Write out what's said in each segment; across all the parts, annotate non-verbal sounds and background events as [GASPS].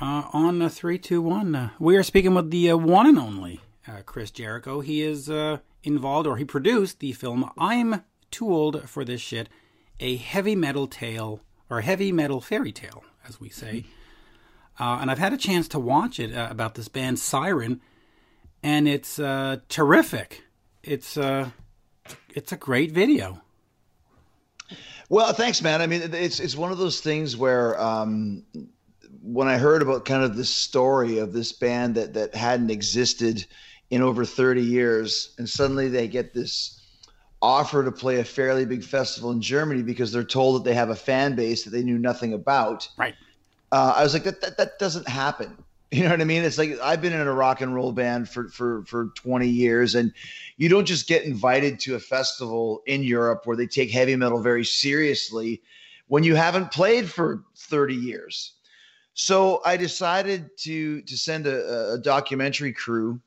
uh, on uh, 321. Uh, we are speaking with the uh, one and only uh, Chris Jericho. He is uh, involved, or he produced the film I'm Too Old for This Shit, a heavy metal tale, or heavy metal fairy tale, as we say. Uh, and I've had a chance to watch it uh, about this band Siren, and it's uh, terrific. It's uh, it's a great video. Well, thanks, man. I mean, it's it's one of those things where um, when I heard about kind of the story of this band that that hadn't existed in over 30 years, and suddenly they get this offer to play a fairly big festival in Germany because they're told that they have a fan base that they knew nothing about. Right. Uh, I was like, that, that that doesn't happen. [LAUGHS] You know what I mean? It's like I've been in a rock and roll band for for for 20 years, and you don't just get invited to a festival in Europe where they take heavy metal very seriously when you haven't played for 30 years. So I decided to to send a, a documentary crew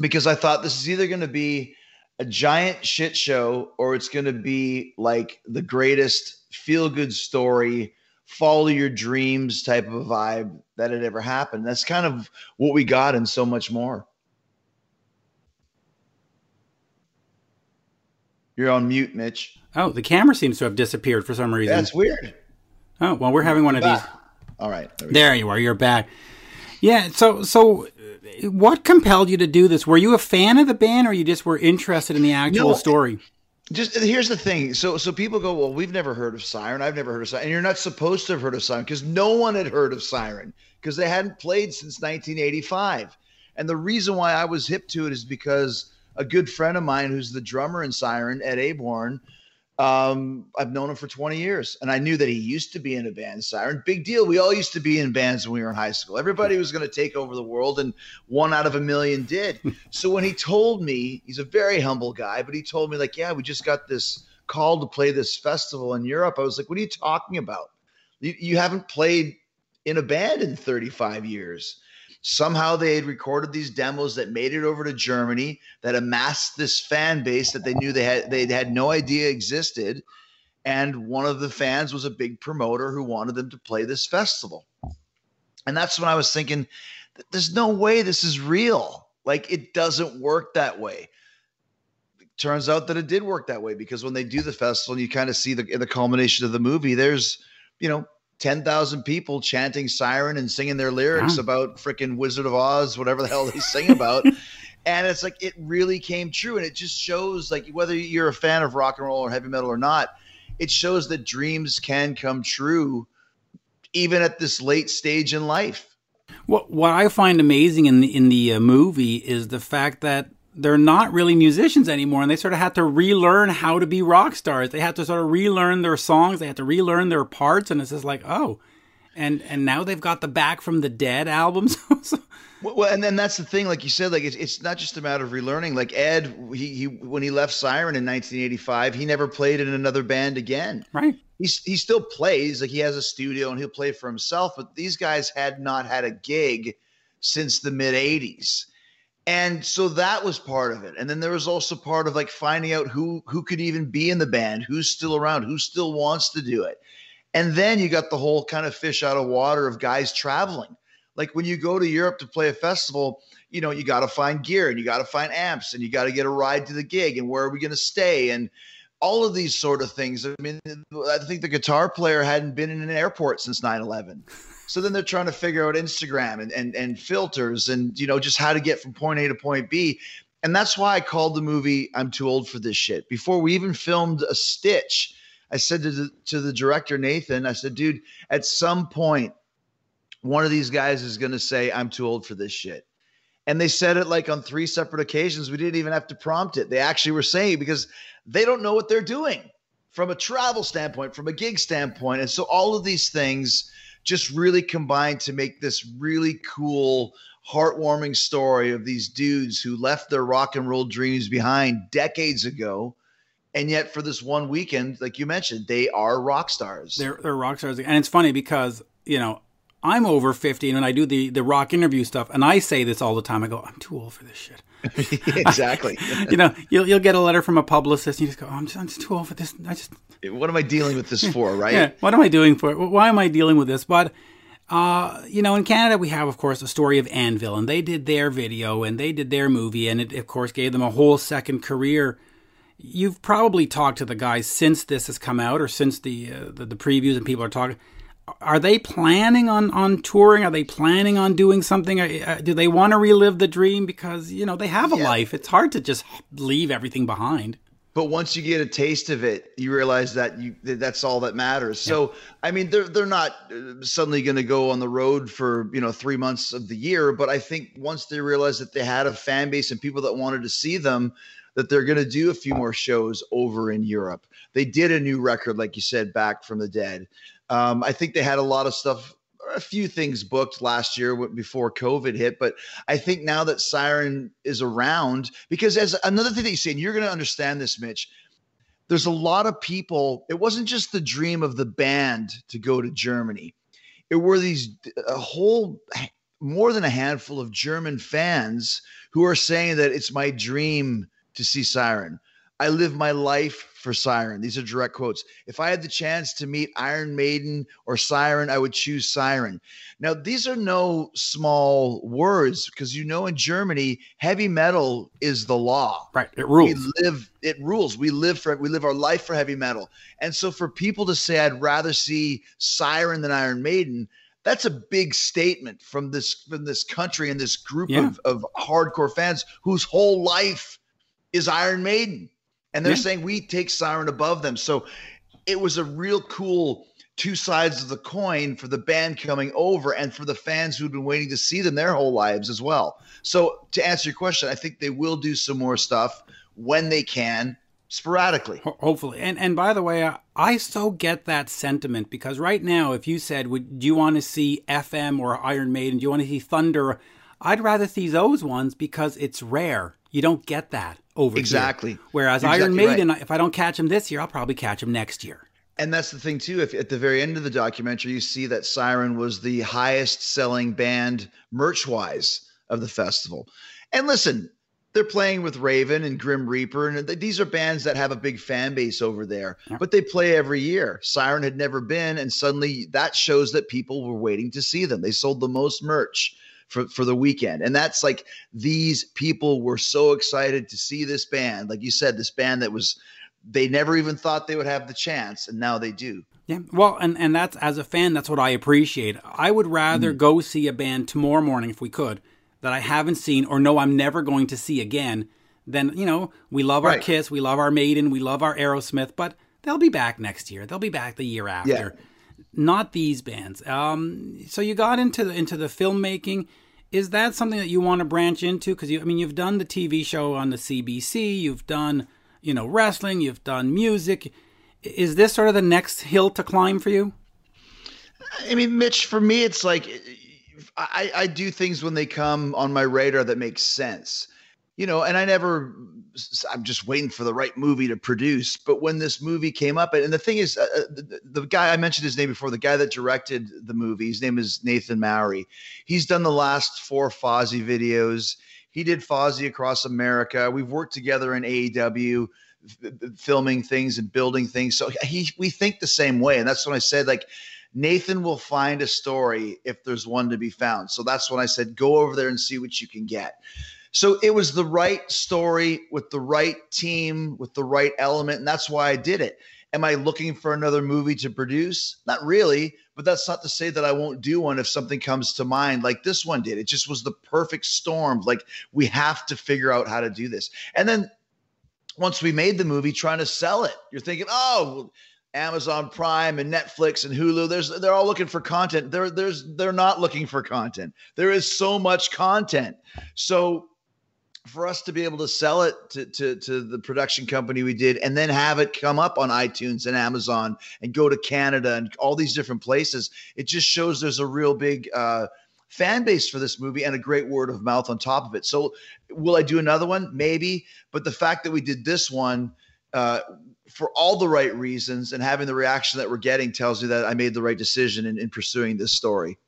because I thought this is either going to be a giant shit show or it's going to be like the greatest feel good story follow your dreams type of a vibe that had ever happened. That's kind of what we got and so much more. You're on mute, Mitch. Oh, the camera seems to have disappeared for some reason. That's weird. Oh, well, we're having one of these. All right. There, there you are. You're back. Yeah. So, so what compelled you to do this? Were you a fan of the band, or you just were interested in the actual No. story? Just here's the thing. So so people go, well, we've never heard of Siren. I've never heard of Siren, and you're not supposed to have heard of Siren because no one had heard of Siren because they hadn't played since 1985. And the reason why I was hip to it is because a good friend of mine, who's the drummer in Siren, Ed Aborn, um, I've known him for 20 years, and I knew that he used to be in a band, Siren. Big deal. We all used to be in bands when we were in high school. Everybody was going to take over the world, and one out of a million did. [LAUGHS] so when he told me, he's a very humble guy, but he told me like, yeah, we just got this call to play this festival in Europe. I was like, what are you talking about? You, you haven't played in a band in 35 years. Somehow they had recorded these demos that made it over to Germany that amassed this fan base that they knew they had they had no idea existed. And one of the fans was a big promoter who wanted them to play this festival. And that's when I was thinking, there's no way this is real. Like it doesn't work that way. Turns out that it did work that way because when they do the festival, and you kind of see the the culmination of the movie. There's, you know, ten thousand people chanting "Siren" and singing their lyrics about freaking Wizard of Oz, whatever the hell they sing about. [LAUGHS] and it's like it really came true, and it just shows like whether you're a fan of rock and roll or heavy metal or not, it shows that dreams can come true, even at this late stage in life. What what I find amazing in the in the uh, movie is the fact that they're not really musicians anymore, and they sort of had to relearn how to be rock stars. They had to sort of relearn their songs. They had to relearn their parts, and it's just like, oh, and and now they've got the Back from the Dead albums. [LAUGHS] Well, and then that's the thing, like you said, like it's, it's not just a matter of relearning. Like Ed, he, he when he left Siren in 1985, he never played in another band again. right. He's, he still plays, like he has a studio and he'll play for himself. But these guys had not had a gig since the mid 80s, and so that was part of it. And then there was also part of like finding out who who could even be in the band, who's still around, who still wants to do it. And then you got the whole kind of fish out of water of guys traveling. Like when you go to Europe to play a festival, you know, you got to find gear and you got to find amps and you got to get a ride to the gig and where are we going to stay and all of these sort of things. I mean, I think the guitar player hadn't been in an airport since 9 11. So then they're trying to figure out Instagram and, and, and filters and, you know, just how to get from point A to point B. And that's why I called the movie I'm Too Old for This Shit. Before we even filmed a stitch, I said to the, to the director, Nathan, I said, dude, at some point, one of these guys is going to say, I'm too old for this shit. And they said it like on three separate occasions. We didn't even have to prompt it. They actually were saying because they don't know what they're doing from a travel standpoint, from a gig standpoint. And so all of these things just really combined to make this really cool, heartwarming story of these dudes who left their rock and roll dreams behind decades ago. And yet, for this one weekend, like you mentioned, they are rock stars. They're they're rock stars, and it's funny because you know I'm over fifty, and I do the the rock interview stuff, and I say this all the time. I go, I'm too old for this shit. [LAUGHS] [LAUGHS] exactly. you know, you'll you'll get a letter from a publicist, and you just go, oh, I'm just I'm just too old for this. I just what am I dealing with this for, right? yeah. What am I doing for? it? Why am I dealing with this? But Uh, you know, in Canada, we have, of course, the story of Anvil, and they did their video and they did their movie, and it, of course, gave them a whole second career. You've probably talked to the guys since this has come out, or since the uh, the, the previews, and people are talking. Are they planning on on touring? Are they planning on doing something? Uh, do they want to relive the dream? Because you know they have a yeah. life. It's hard to just leave everything behind but once you get a taste of it, you realize that you that's all that matters. Yeah. So, I mean, they're they're not uh, suddenly going to go on the road for you know three months of the year, but I think once they realize that they had a fan base and people that wanted to see them, that they're going to do a few more shows over in Europe. They did a new record, like you said, back from the dead. Um, I think they had a lot of stuff a few things booked last year before COVID hit, but I think now that Siren is around, because as another thing that you say, and you're going to understand this, Mitch, there's a lot of people. It wasn't just the dream of the band to go to Germany. It were these a whole more than a handful of German fans who are saying that it's my dream to see Siren. I live my life for Siren. These are direct quotes. If I had the chance to meet Iron Maiden or Siren, I would choose Siren. Now, these are no small words because you know in Germany, heavy metal is the law. Right. It rules. We live it rules. We live for we live our life for heavy metal. And so for people to say I'd rather see Siren than Iron Maiden, that's a big statement from this from this country and this group yeah. of, of hardcore fans whose whole life is Iron Maiden and they're yeah. saying we take Siren above them. So it was a real cool two sides of the coin for the band coming over and for the fans who've been waiting to see them their whole lives as well. So to answer your question, I think they will do some more stuff when they can sporadically. Hopefully. And and by the way, I so get that sentiment because right now if you said would do you want to see FM or Iron Maiden, do you want to see Thunder? I'd rather see those ones because it's rare. You don't get that over exactly. Here. Whereas You're Iron Maiden, right. if I don't catch him this year, I'll probably catch him next year. And that's the thing too. If at the very end of the documentary, you see that Siren was the highest selling band merch wise of the festival. And listen, they're playing with Raven and Grim Reaper, and these are bands that have a big fan base over there. Yeah. But they play every year. Siren had never been, and suddenly that shows that people were waiting to see them. They sold the most merch for, for the weekend. And that's like these people were so excited to see this band. Like you said, this band that was they never even thought they would have the chance, and now they do. Yeah, well, and and that's as a fan, that's what I appreciate. I would rather mm. go see a band tomorrow morning if we could that I haven't seen or know I'm never going to see again. Then you know, we love our. Kiss, we love our Maiden, we love our Aerosmith, but they'll be back next year. They'll be back the year after. Yeah not these bands. Um, so you got into the, into the filmmaking. Is that something that you want to branch into? Because I mean, you've done the TV show on the CBC, you've done, you know, wrestling, you've done music. Is this sort of the next hill to climb for you? I mean, Mitch, for me, it's like I, I do things when they come on my radar that make sense you know, and I never, I'm just waiting for the right movie to produce. But when this movie came up, and the thing is, uh, uh, the, the, guy I mentioned his name before, the guy that directed the movie, his name is Nathan Mowry. He's done the last four Fozzy videos. He did Fozzy Across America. We've worked together in AEW, f- filming things and building things. So he, we think the same way. And that's when I said, like, Nathan will find a story if there's one to be found. So that's when I said, go over there and see what you can get. So it was the right story with the right team, with the right element. And that's why I did it. Am I looking for another movie to produce? Not really, but that's not to say that I won't do one if something comes to mind like this one did. It just was the perfect storm. Like we have to figure out how to do this. And then once we made the movie, trying to sell it, you're thinking, oh, Amazon Prime and Netflix and Hulu, there's they're all looking for content. They're there's they're not looking for content. There is so much content. So for us to be able to sell it to, to, to the production company we did and then have it come up on iTunes and Amazon and go to Canada and all these different places, it just shows there's a real big uh, fan base for this movie and a great word of mouth on top of it. So, will I do another one? Maybe. But the fact that we did this one uh, for all the right reasons and having the reaction that we're getting tells you that I made the right decision in, in pursuing this story.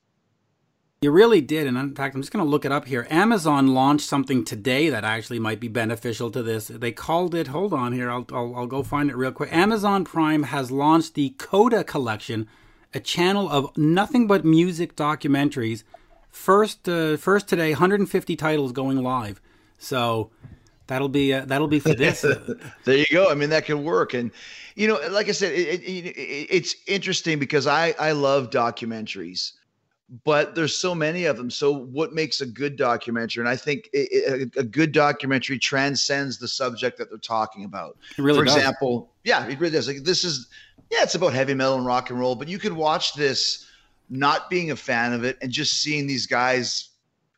You really did. And in fact, I'm just going to look it up here. Amazon launched something today that actually might be beneficial to this. They called it, hold on here, I'll, I'll, I'll go find it real quick. Amazon Prime has launched the Coda collection, a channel of nothing but music documentaries. First, uh, first today, 150 titles going live. So that'll be uh, that'll be for this. [LAUGHS] there you go. I mean, that can work. And you know, like I said, it, it, it, it's interesting because I I love documentaries but there's so many of them. So what makes a good documentary? And I think it, a, a, good documentary transcends the subject that they're talking about. Really For does. example, yeah, it really does. Like this is, yeah, it's about heavy metal and rock and roll, but you could watch this not being a fan of it and just seeing these guys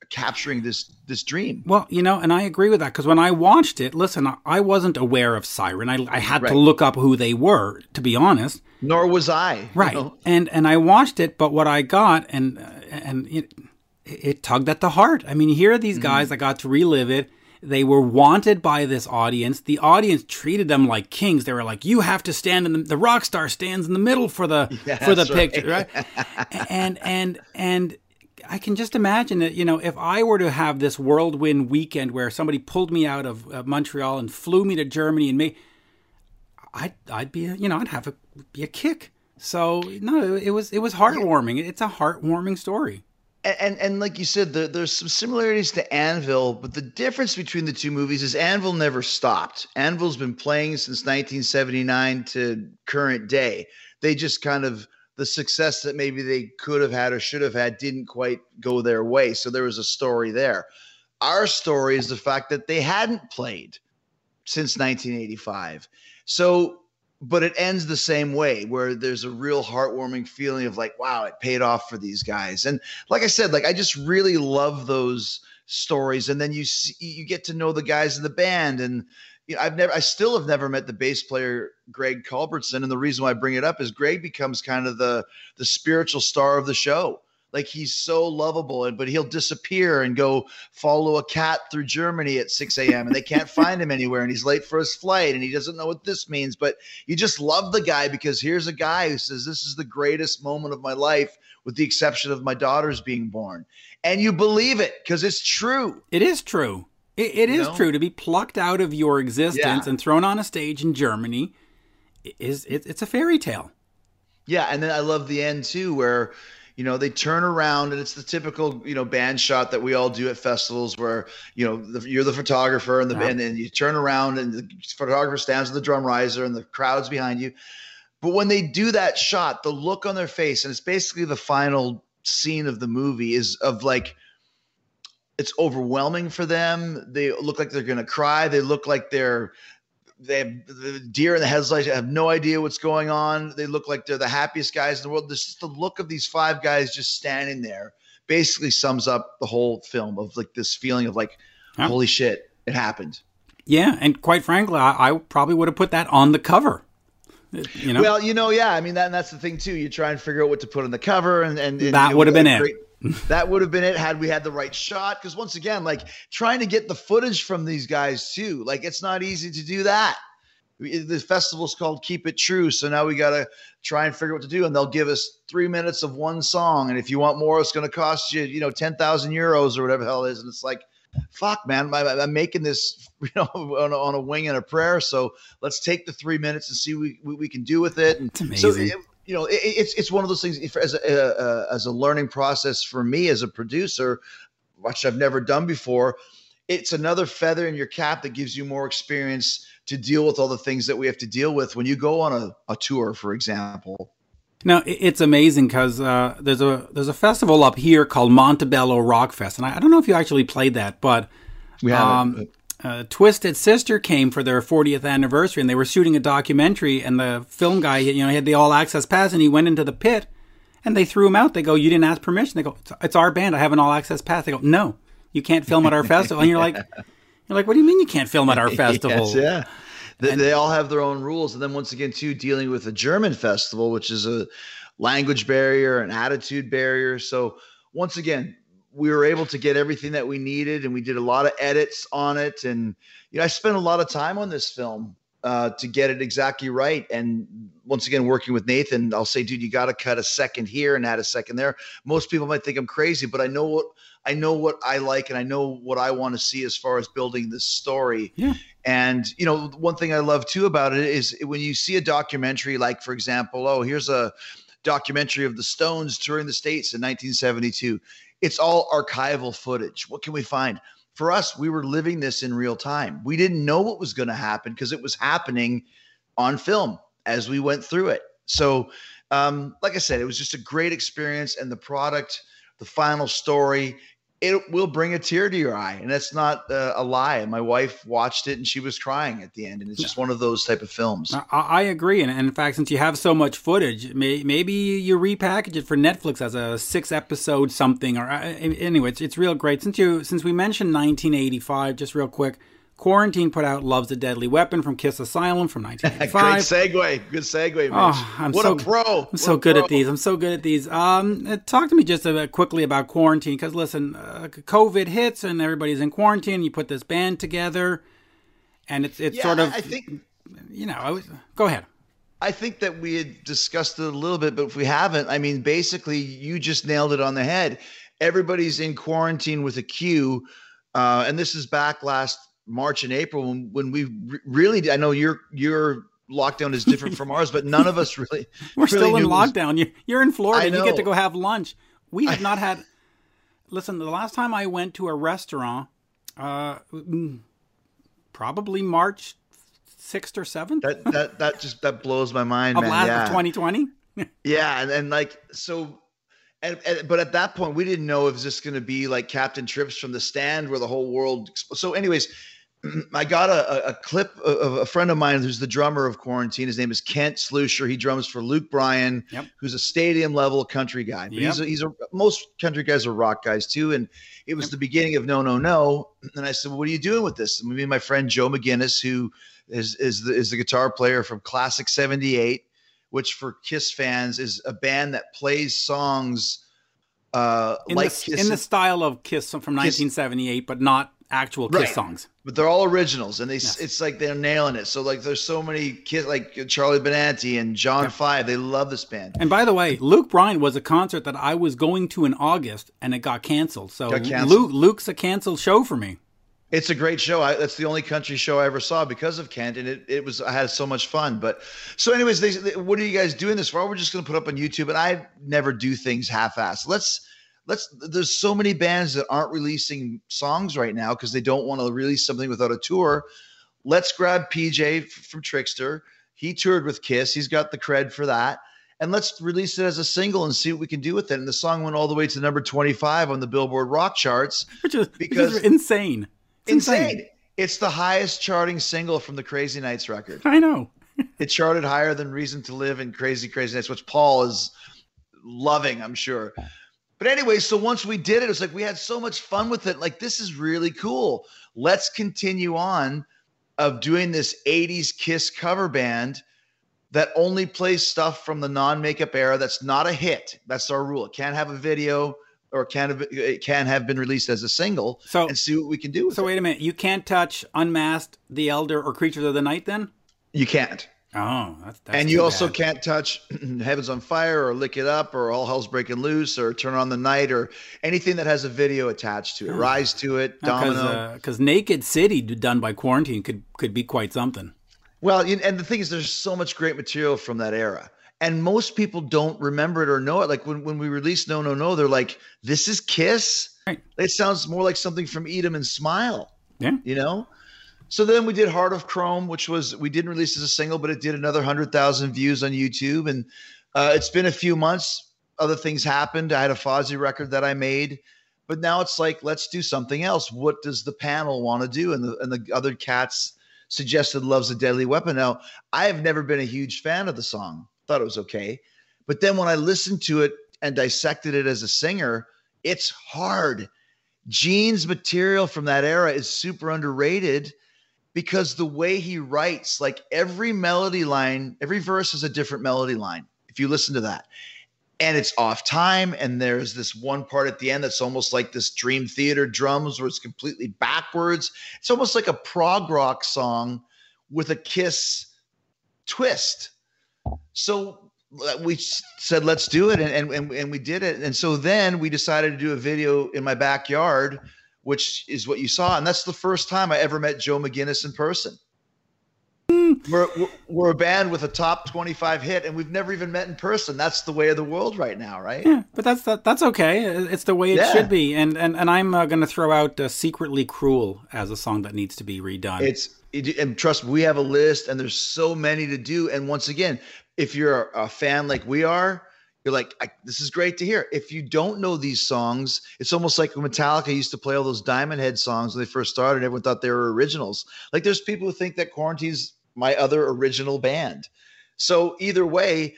capturing this this dream. Well, you know, and I agree with that because when I watched it, listen, I wasn't aware of Siren. I, I had right. to look up who they were, to be honest. Nor was I. Right, you know? and and I watched it, but what I got and and it, it tugged at the heart. I mean, here are these mm-hmm. guys mm. that got to relive it. They were wanted by this audience. The audience treated them like kings. They were like, "You have to stand in the, the rock star stands in the middle for the yeah, [LAUGHS] for the picture, right?" [LAUGHS] and and and I can just imagine that, you know, if I were to have this whirlwind weekend where somebody pulled me out of uh, Montreal and flew me to Germany and me, I'd, I'd be, you know, I'd have a, be a kick. So no, it was, it was heartwarming. It's a heartwarming story. And, and, and like you said, the, there's some similarities to Anvil, but the difference between the two movies is Anvil never stopped. Anvil's been playing since 1979 to current day. They just kind of the success that maybe they could have had or should have had didn't quite go their way. So there was a story there. Our story is the fact that they hadn't played since 1985. So, but it ends the same way where there's a real heartwarming feeling of like, wow, it paid off for these guys. And like I said, like I just really love those stories. And then you see, you get to know the guys in the band and you know, I've never, I still have never met the bass player Greg Culbertson, and the reason why I bring it up is Greg becomes kind of the the spiritual star of the show. Like he's so lovable, and but he'll disappear and go follow a cat through Germany at 6 a.m. and they can't [LAUGHS] find him anywhere, and he's late for his flight, and he doesn't know what this means. But you just love the guy because here's a guy who says this is the greatest moment of my life, with the exception of my daughter's being born, and you believe it because it's true. It is true. It, it is know? true to be plucked out of your existence yeah. and thrown on a stage in Germany. Is it, it's a fairy tale? Yeah, and then I love the end too, where you know they turn around and it's the typical you know band shot that we all do at festivals, where you know the, you're the photographer and the band, and you turn around and the photographer stands with the drum riser and the crowd's behind you. But when they do that shot, the look on their face, and it's basically the final scene of the movie, is of like it's overwhelming for them. They look like they're going to cry. They look like they're they have the deer in the headlights I have no idea what's going on. They look like they're the happiest guys in the world. This the look of these five guys just standing there basically sums up the whole film of like this feeling of like, holy shit, it happened. Yeah, and quite frankly, I, I probably would have put that on the cover. You know? Well, you know, yeah. I mean, that, that's the thing too. You try and figure out what to put on the cover, and and, and that would have been it. That would have been it had we had the right shot. Because once again, like trying to get the footage from these guys too, like it's not easy to do that. The festival's called Keep It True, so now we got to try and figure out what to do. And they'll give us three minutes of one song, and if you want more, it's going to cost you, you know, ten thousand euros or whatever hell it is. And it's like, fuck, man, I'm making this, [LAUGHS] you know, on a, on a, wing and a prayer. So let's take the three minutes and see what we, we can do with it. And so you know, it, it's it's one of those things as a uh, as a learning process for me as a producer, which I've never done before. It's another feather in your cap that gives you more experience to deal with all the things that we have to deal with when you go on a, a tour, for example. Now it's amazing because uh, there's a there's a festival up here called Montebello Rock Fest, and I, I don't know if you actually played that, but we have um, uh, Twisted Sister came for their 40th anniversary, and they were shooting a documentary. And the film guy, you know, he had the all access pass, and he went into the pit, and they threw him out. They go, "You didn't ask permission." They go, "It's, it's our band. I have an all access pass." They go, "No, you can't film at our [LAUGHS] festival." And you're like, "You're like, what do you mean you can't film at our [LAUGHS] festival?" yes, yeah. They, and, they all have their own rules, and then once again, too, dealing with a German festival, which is a language barrier, an attitude barrier. So once again, we were able to get everything that we needed and we did a lot of edits on it and you know i spent a lot of time on this film uh, to get it exactly right and once again working with nathan i'll say dude you got to cut a second here and add a second there most people might think i'm crazy but i know what i know what i like and i know what i want to see as far as building this story yeah. and you know one thing i love too about it is when you see a documentary like for example oh here's a documentary of the Stones touring the States in 1972. It's all archival footage. What can we find? For us, we were living this in real time. We didn't know what was going to happen because it was happening on film as we went through it. So, um, like I said, it was just a great experience, and the product, the final story, it will bring a tear to your eye. And that's not uh, a lie. My wife watched it and she was crying at the end. And it's just one of those type of films. I, I agree. And, and, in fact since you have so much footage may, maybe you repackage it for netflix as a six episode something or uh, anyway it's, it's real great. Since you since we mentioned 1985 just real quick Quarantine put out Love's a Deadly Weapon from Kiss Asylum from 1985. [LAUGHS] Great segue. Good segue, Mitch. Oh, I'm what so, a pro. I'm what so good pro. at these. I'm so good at these. Um, uh, talk to me just a bit quickly about quarantine because listen, uh, COVID hits and everybody's in quarantine. You put this band together and it's, it's yeah, sort of, I think, you know, I was, go ahead. I think that we had discussed it a little bit, but if we haven't, I mean, basically, you just nailed it on the head. Everybody's in quarantine with a Q. Uh, and this is back last March and April when, when we re- really I know your your lockdown is different from ours, but none of us really [LAUGHS] we're really still in lockdown. Was, you're in Florida. And you get to go have lunch. We have I, not had. Listen, the last time I went to a restaurant, uh, mm, probably March sixth or seventh. That that that just that blows my mind, of man. Last yeah. 2020. [LAUGHS] yeah, and, and like so and, and, but at that point, we didn't know if it was just going to be like Captain Trips from the stand where the whole world. So, anyways, [CLEARS THROAT] I got a, a clip of a friend of mine who's the drummer of Quarantine. His name is Kent Slucher. He drums for Luke Bryan, yep. who's a stadium level country guy. But yep. he's a, he's a most country guys are rock guys too. And it was yep. the beginning of No No No. And I said, well, "What are you doing with this?" And me and my friend Joe McGinnis, who is is the, is the guitar player from Klassik '78 which for Kiss fans is a band that plays songs uh, in like the, in the style of Kiss from 1978, but not actual Kiss right. songs. But they're all originals, and they yes. it's like they're nailing it. So like, there's so many Kiss, like Charlie Benante and John Five. They love this band. And by the way, Luke Bryan was a concert that I was going to in August, and it got canceled. So got canceled. Luke, Luke's a canceled show for me. It's a great show. I, that's the only country show I ever saw because of Kent, and it, it was I had so much fun. But so, anyways, they, they, what are you guys doing this for? We're just going to put up on YouTube, and I never do things half-assed. Let's let's. There's so many bands that aren't releasing songs right now because they don't want to release something without a tour. Let's grab PJ from Trixter. He toured with Kiss. He's got the cred for that. And let's release it as a single and see what we can do with it. And the song went all the way to number 25 on the Billboard Rock charts, [LAUGHS] which is because which is insane insane. insane. It's the highest charting single from the Crazy Nights record. I know. [LAUGHS] it charted higher than Reason to Live and Crazy Crazy Nights, which Paul is loving, I'm sure. But anyway, so once we did it, it was like we had so much fun with it. Like, this is really cool. Let's continue on of doing this 80s Kiss cover band that only plays stuff from the non makeup era that's not a hit. That's our rule. It can't have a video or can have it can have been released as a single so, and see what we can do so it. wait a minute. You can't touch unmasked the elder or creatures of the night then? You can't. Oh that's, that's and you also bad. can't touch [CLEARS THROAT] heavens on fire or lick it up or all hell's breaking loose or turn on the night or anything that has a video attached to it. Rise to it domino. because uh, naked city done by quarantine could could be quite something. Well and the thing is there's so much great material from that era and most people don't remember it or know it. Like when, when we released No No No, they're like, "This is Kiss." Right. It sounds more like something from Eat 'Em and Smile. Yeah, you know. So then we did Heart of Chrome, which was we didn't release as a single, but it did another hundred thousand views on YouTube, and uh, it's been a few months. Other things happened. I had a Fozzy record that I made, but now it's like let's do something else. What does the panel want to do? And the and the other cats suggested "Love's a Deadly Weapon." Now I have never been a huge fan of the song thought it was okay. But then when I listened to it and dissected it as a singer, it's hard. Gene's material from that era is super underrated because the way he writes, like every melody line, every verse is a different melody line. If you listen to that, and it's off time, and there's this one part at the end that's almost like this Dream Theater drums where it's completely backwards. It's almost like a prog rock song with a kiss twist. So we said, let's do it. And, and, and we did it. And so then we decided to do a video in my backyard, which is what you saw. And that's the first time I ever met Joe McGinnis in person. we're, we're a band with a top 25 hit and we've never even met in person. That's the way of the world right now, right? Yeah, but that's that, that's okay. It's the way it Yeah. should be. And and and I'm uh, going to throw out uh, "Secretly Cruel" as a song that needs to be redone. It's and trust we have a list, and there's so many to do. And once again, if you're a fan like we are, you're like, this is great to hear. If you don't know these songs, it's almost like Metallica used to play all those Diamond Head songs when they first started. Everyone thought they were originals. Like there's people who think that Quarantine's my other original band. So either way,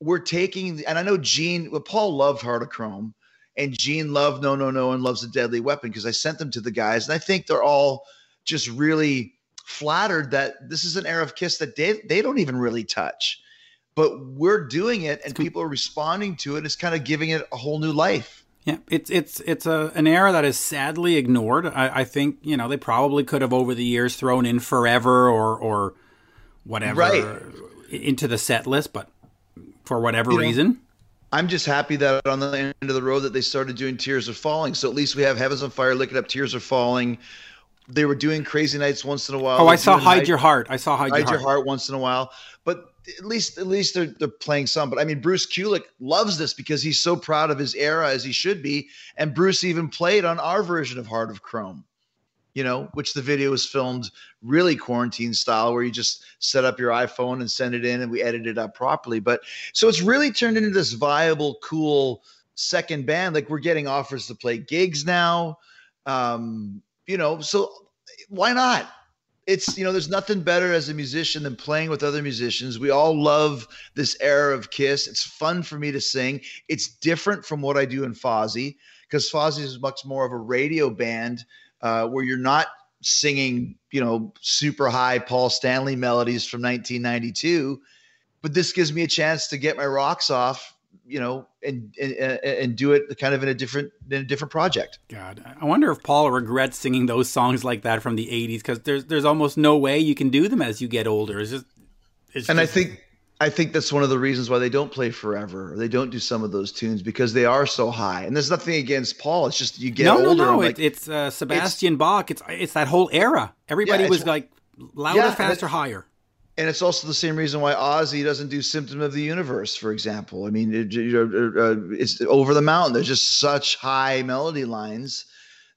we're taking, and I know Gene, well, Paul loved Heart of Chrome, and Gene loved No No No and loves a Deadly Weapon because I sent them to the guys, and I think they're all just really flattered that this is an era of Kiss that they, they don't even really touch. But we're doing it, and people are responding to it. It's kind of giving it a whole new life. Yeah, it's it's it's a an era that is sadly ignored. I, I think you know they probably could have over the years thrown in forever or or whatever Right. into the set list, but for whatever You know, reason, I'm just happy that on the end of the road that they started doing Tears Are Falling. So at least we have Heavens on Fire, Lick It Up, Tears Are Falling. They were doing Crazy Nights once in a while. oh, I saw hide Night- your heart. I saw hide, Hide your, Your heart. Heart once in a while. But at least at least they're they're playing some. But I mean, Bruce Kulick loves this because he's so proud of his era as he should be. And Bruce even played on our version of Heart of Chrome, you know, which the video was filmed really quarantine style, where you just set up your iPhone and send it in, and we edited it up properly. But so it's really turned into this viable, cool second band. Like we're getting offers to play gigs now. Um, you know, so why not? it's you know there's nothing better as a musician than playing with other musicians. We all love this era of kiss. It's fun for me to sing. It's different from what i do in fozzy because fozzy is much more of a radio band uh, where you're not singing you know super high paul stanley melodies from 1992 but this gives me a chance to get my rocks off you know and and, and do it kind of in a different in a different project God, I wonder if Paul regrets singing those songs like that from the '80s because there's there's almost no way you can do them as you get older. It's just, it's and just, I think I think that's one of the reasons why they don't play forever. Or they don't do some of those tunes because they are so high. And there's nothing against Paul. It's just you get no, older. no, no. like, it's uh, Sebastian Bach. It's it's that whole era. Everybody Yeah, was like louder, Yeah, faster, higher. And it's also the same reason why Ozzy doesn't do "Symptom of the Universe," for example. I mean, it, know, uh, it's over the mountain. There's just such high melody lines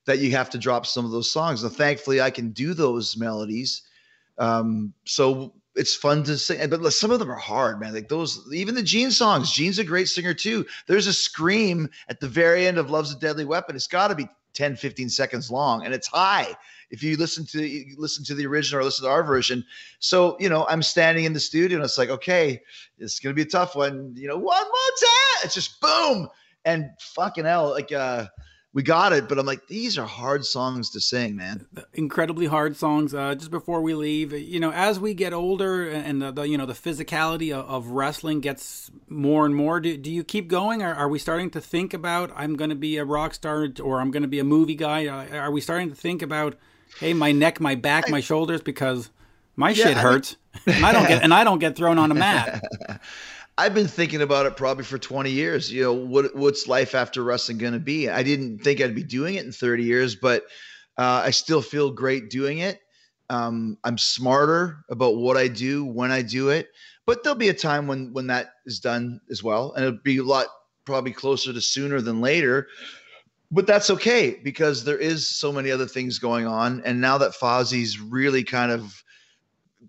that you have to drop some of those songs. And thankfully, I can do those melodies. Um, so it's fun to sing, but some of them are hard, man. Like those, even the Gene songs. Gene's a great singer too. There's a scream at the very end of "Love's a Deadly Weapon." It's got to be 10, 15 seconds long, and it's high. If you listen to you listen to the original or listen to our version, so you know, I'm standing in the studio and it's like, okay, it's gonna be a tough one. You know, one more time. It's just boom and fucking hell, like uh, we got it. But I'm like, these are hard songs to sing, man. incredibly hard songs. Uh, just before we leave, you know, as we get older and the, the you know the physicality of, of wrestling gets more and more, do, do you keep going? Or are we starting to think about I'm going to be a rock star or I'm going to be a movie guy? Uh, are we starting to think about hey, my neck, my back, my shoulders because my shit I hurts [LAUGHS] and I don't get [LAUGHS] and I don't get thrown on a mat. [LAUGHS] I've been thinking about it probably for 20 years. You know, what what's life after wrestling going to be? I didn't think I'd be doing it in 30 years, but uh, I still feel great doing it. Um, I'm smarter about what I do when I do it, but there'll be a time when when that is done as well, and it'll be a lot probably closer to sooner than later. But that's okay because there is so many other things going on, and now that Fozzy's really kind of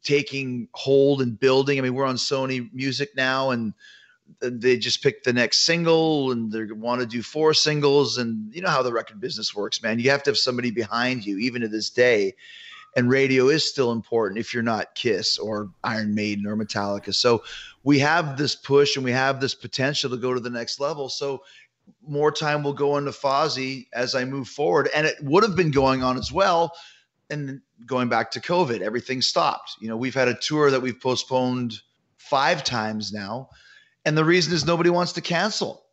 taking hold and building. I mean, we're on Sony Music now, and they just picked the next single, and they want to do four singles. And you know how the record business works, man. You have to have somebody behind you, even to this day. And radio is still important if you're not Kiss or Iron Maiden or Metallica. So we have this push and we have this potential to go to the next level. So more time will go into Fozzy as I move forward. And it would have been going on as well. And going back to COVID, everything stopped. You know, we've had a tour that we've postponed five times now. And the reason is nobody wants to cancel.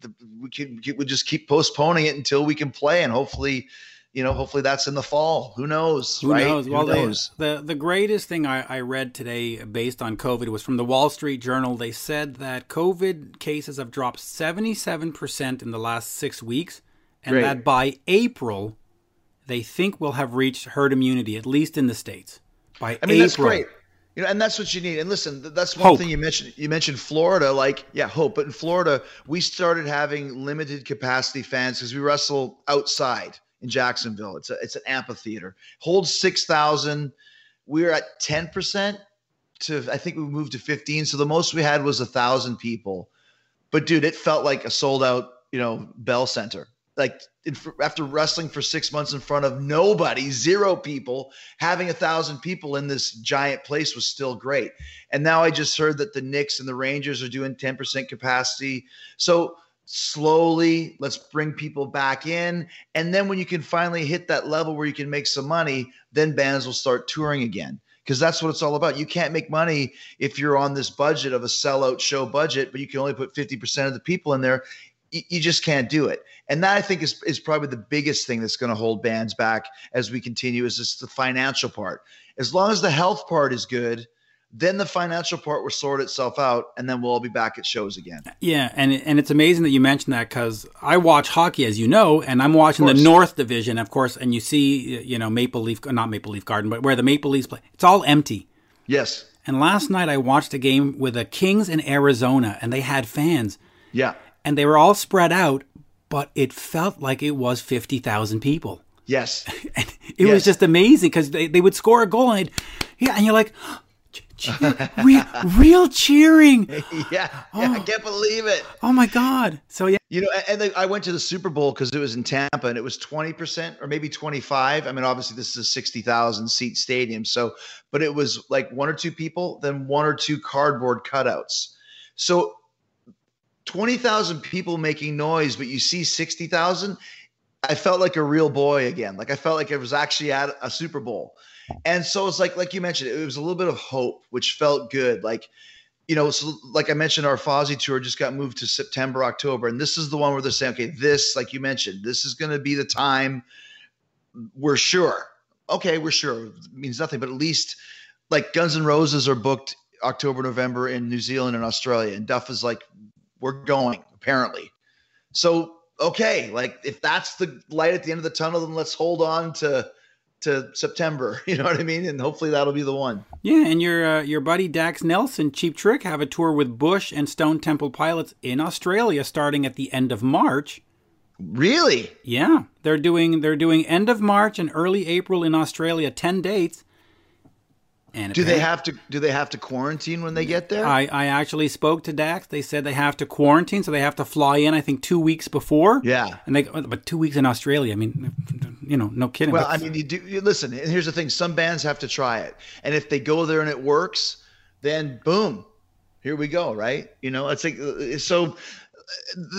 The, we could we just keep postponing it until we can play. And hopefully, you know, hopefully that's in the fall. Who knows? Who right? knows? Who Well, they- knows? the the greatest thing I, I read today based on COVID was from the Wall Street Journal. They said that COVID cases have dropped seventy seven percent in the last six weeks, and Great. that by April, they think we'll have reached herd immunity, at least in the states. By I mean, April, that's great. You know, and that's what you need. And listen, that's one hope. thing you mentioned. You mentioned Florida, like yeah, hope. But in Florida, we started having limited capacity fans because we wrestle outside in Jacksonville. It's a it's an amphitheater, holds six thousand. We are at ten percent to I think we moved to fifteen. So the most we had was a thousand people. But dude, it felt like a sold out, you know, Bell Center like after wrestling for six months in front of nobody, zero people, having a thousand people in this giant place was still great. And now I just heard that the Knicks and the Rangers are doing 10% capacity. So slowly, let's bring people back in. And then when you can finally hit that level where you can make some money, then bands will start touring again. Because that's what it's all about. You can't make money if you're on this budget of a sellout show budget, but you can only put 50% of the people in there you just can't do it. And that I think is is probably the biggest thing that's going to hold bands back as we continue is just the financial part. As long as the health part is good, then the financial part will sort itself out, and then we'll all be back at shows again. Yeah, and and it's amazing that you mentioned that because I watch hockey, as you know, and I'm watching the North Division, of course, and you see, you know, Maple Leaf, not Maple Leaf Garden, but where the Maple Leafs play, it's all empty. Yes. And last night I watched a game with the Kings in Arizona, and they had fans. Yeah and they were all spread out, but it felt like it was 50,000 people. Yes. [LAUGHS] and it yes. was just amazing because they, they would score a goal and, yeah, and you're like, [GASPS] real, real cheering. [LAUGHS] Yeah, oh. yeah, I oh. can't believe it. Oh my god! So yeah, you know, and I went to the Super Bowl because it was in Tampa, and it was twenty percent or maybe twenty five. I mean, obviously this is a sixty thousand seat stadium, so but it was like one or two people, then one or two cardboard cutouts. So 20,000 people making noise, but you see 60,000, I felt like a real boy again. Like I felt like I was actually at a Super Bowl. And so it's like, like you mentioned, it was a little bit of hope, which felt good. Like, you know, so like I mentioned, our Fozzy tour just got moved to September, October. And this is the one where they're saying, okay, this, like you mentioned, this is going to be the time we're sure. Okay, we're sure. It means nothing, but at least like Guns N' Roses are booked October, November in New Zealand and Australia. And Duff is like, we're going apparently. So okay, like if that's the light at the end of the tunnel, then let's hold on to to September. [LAUGHS] You know what I mean? And hopefully that'll be the one. Yeah, and your uh, your buddy Daxx Nielsen, Cheap Trick, have a tour with Bush and Stone Temple Pilots in Australia starting at the end of March. Really? Yeah, they're doing they're doing end of March and early April in Australia, ten dates. And do they have to do they have to quarantine when they get there? I, I actually spoke to Daxx. They said they have to quarantine, so they have to fly in. I think two weeks before. Yeah, and they but two weeks in Australia. I mean, you know, no kidding. Well, I mean, you do you listen. And here's the thing: some bands have to try it, and if they go there and it works, then boom, here we go. Right? You know, it's like uh, so.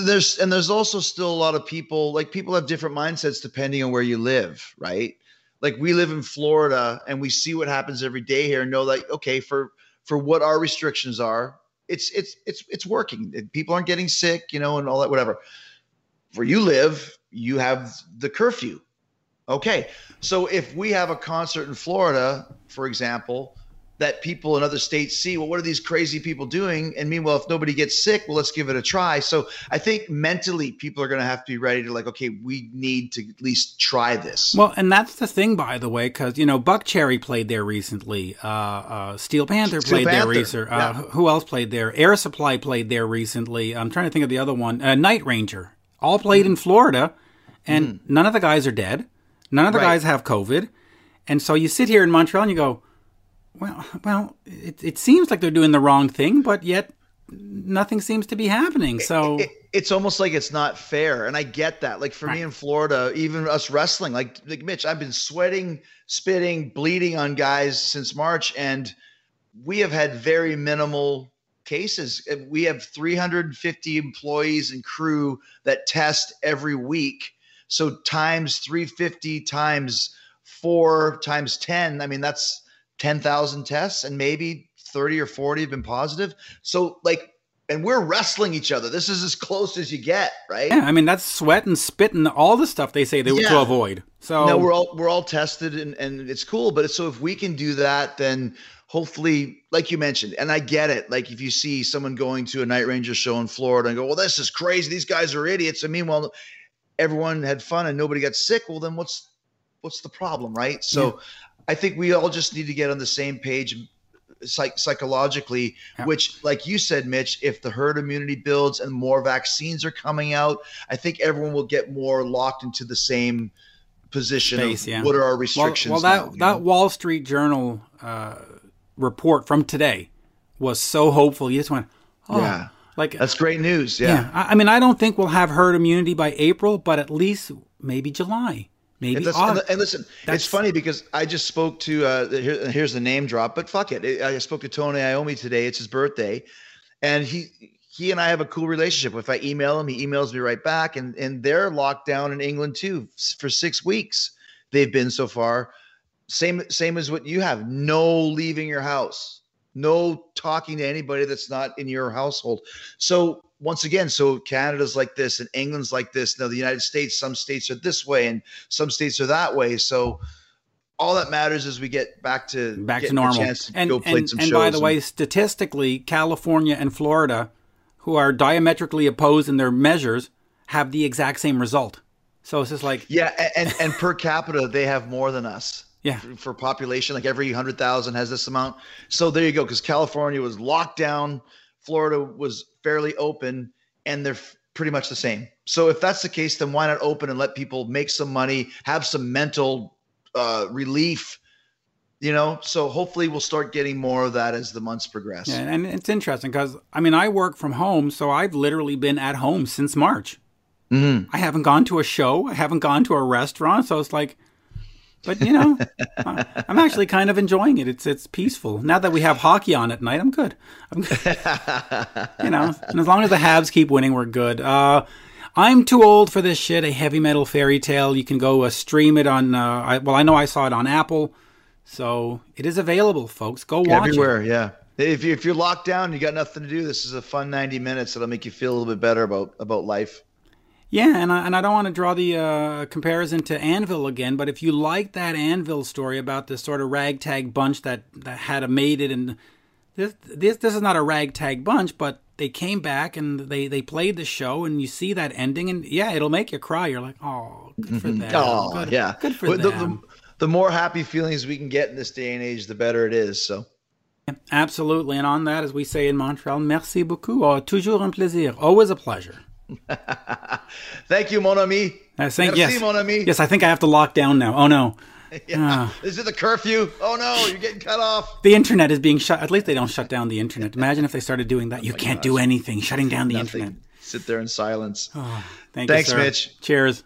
There's and there's also still a lot of people like people have different mindsets depending on where you live, right? Like we live in Florida and we see what happens every day here and know like okay for for what our restrictions are it's it's it's it's working. People aren't getting sick you know and all that whatever. Where you live you have the curfew. Okay. So if we have a concert in Florida for example that people in other states see well what are these crazy people doing and meanwhile if nobody gets sick well let's give it a try so i think mentally people are going to have to be ready to like okay we need to at least try this well and that's the thing by the way because you know Buckcherry played there recently uh, uh, steel panther steel played panther. there recently uh, yeah. who else played there air supply played there recently i'm trying to think of the other one uh, night ranger all played mm. in florida and mm. none of the guys are dead none of the right. guys have covid and so you sit here in montreal and you go well, well, it, it seems like they're doing the wrong thing, but yet nothing seems to be happening. So it, it, it's almost like it's not fair, and I get that. Like for right. me in Florida, even us wrestling, like like Mitch, I've been sweating, spitting, bleeding on guys since March, and we have had very minimal cases. Uh, we have 350 employees and crew that test every week. So times 350 times four times 10. I mean, that's 10,000 tests and maybe 30 or 40 have been positive. So, like, and we're wrestling each other. This is as close as you get, right? Yeah, I mean that's sweat and spit and all the stuff they say they yeah. to avoid. So no, we're all we're all tested and and it's cool. But so if we can do that, then hopefully, like you mentioned, and I get it. Like if you see someone going to a Night Ranger show in Florida and go, "Well, this is crazy. These guys are idiots." I mean, well, everyone had fun and nobody got sick. Well, then what's what's the problem, right? So I think we all just need to get on the same page psych- psychologically. Which, like you said, Mitch, if the herd immunity builds and more vaccines are coming out, I think everyone will get more locked into the same position. Space, yeah. What are our restrictions? well, that now, that know? Wall Street Journal uh, report from today was so hopeful. You just went, oh, Yeah. like that's great news. yeah. Yeah. I mean, I don't think we'll have herd immunity by April, but at least maybe July, maybe And, and listen, That's- it's funny because I just spoke to uh, here, here's the name drop, but fuck it. I spoke to Tony Iommi today. It's his birthday, and he he and I have a cool relationship. If I email him, he emails me right back, and and they're locked down in England too for six weeks. They've been so far. Same same as what you have. No leaving your house. No talking to anybody that's not in your household. So once again, so Canada's like this and England's like this. Now the United States, some states are this way and some states are that way. So all that matters is we get back to back to normal. chance to And, go play and, some and by the way, statistically, California and Florida, who are diametrically opposed in their measures, have the exact same result. So it's just like, yeah, and and per capita they have more than us. Yeah. for, for population, like every hundred thousand has this amount. So there you go. Because California was locked down, Florida was fairly open, and they're pretty much the same. So if that's the case, then why not open and let people make some money, have some mental uh, relief? You know, so hopefully we'll start getting more of that as the months progress. yeah, and it's interesting because I mean, I work from home, so I've literally been at home since March. Mhm. I haven't gone to a show, I haven't gone to a restaurant, so it's like, but you know, I'm actually kind of enjoying it. It's it's peaceful. Now that we have hockey on at night, I'm good. I'm good. [LAUGHS] you know, and as long as the Habs keep winning, we're good. Uh, I'm too old for this shit. A heavy metal fairy tale. You can go uh, stream it on. Uh, I, well, I know I saw it on Apple, so it is available, folks. Go watch it. Everywhere, yeah. If you if you're locked down, you got nothing to do. This is a fun 90 minutes that'll make you feel a little bit better about about life. Yeah, and I, and I don't want to draw the uh, comparison to Anvil again, but if you like that Anvil story about this sort of ragtag bunch that, that had a made it, and this, this this is not a ragtag bunch, but they came back and they, they played the show, and you see that ending, and yeah, it'll make you cry. You're like, oh, good for them. Oh, good, yeah. good for the, them. the, the more happy feelings we can get in this day and age, the better it is. So, Absolutely, and on that, as we say in Montreal, merci beaucoup. Oh, toujours un plaisir. Always a pleasure. [LAUGHS] thank you, mon ami. Uh, I think Merci, yes, mon ami. yes. I think I have to lock down now. Oh no. [LAUGHS] Yeah. Is it the curfew? Oh no, you're getting cut off. [LAUGHS] The internet is being shut. At least they don't shut down the internet. Imagine if they started doing that. Oh you can't do anything. Shutting down the Nothing. internet. Sit there in silence. Oh, thank Thanks, you, sir. Mitch. Cheers.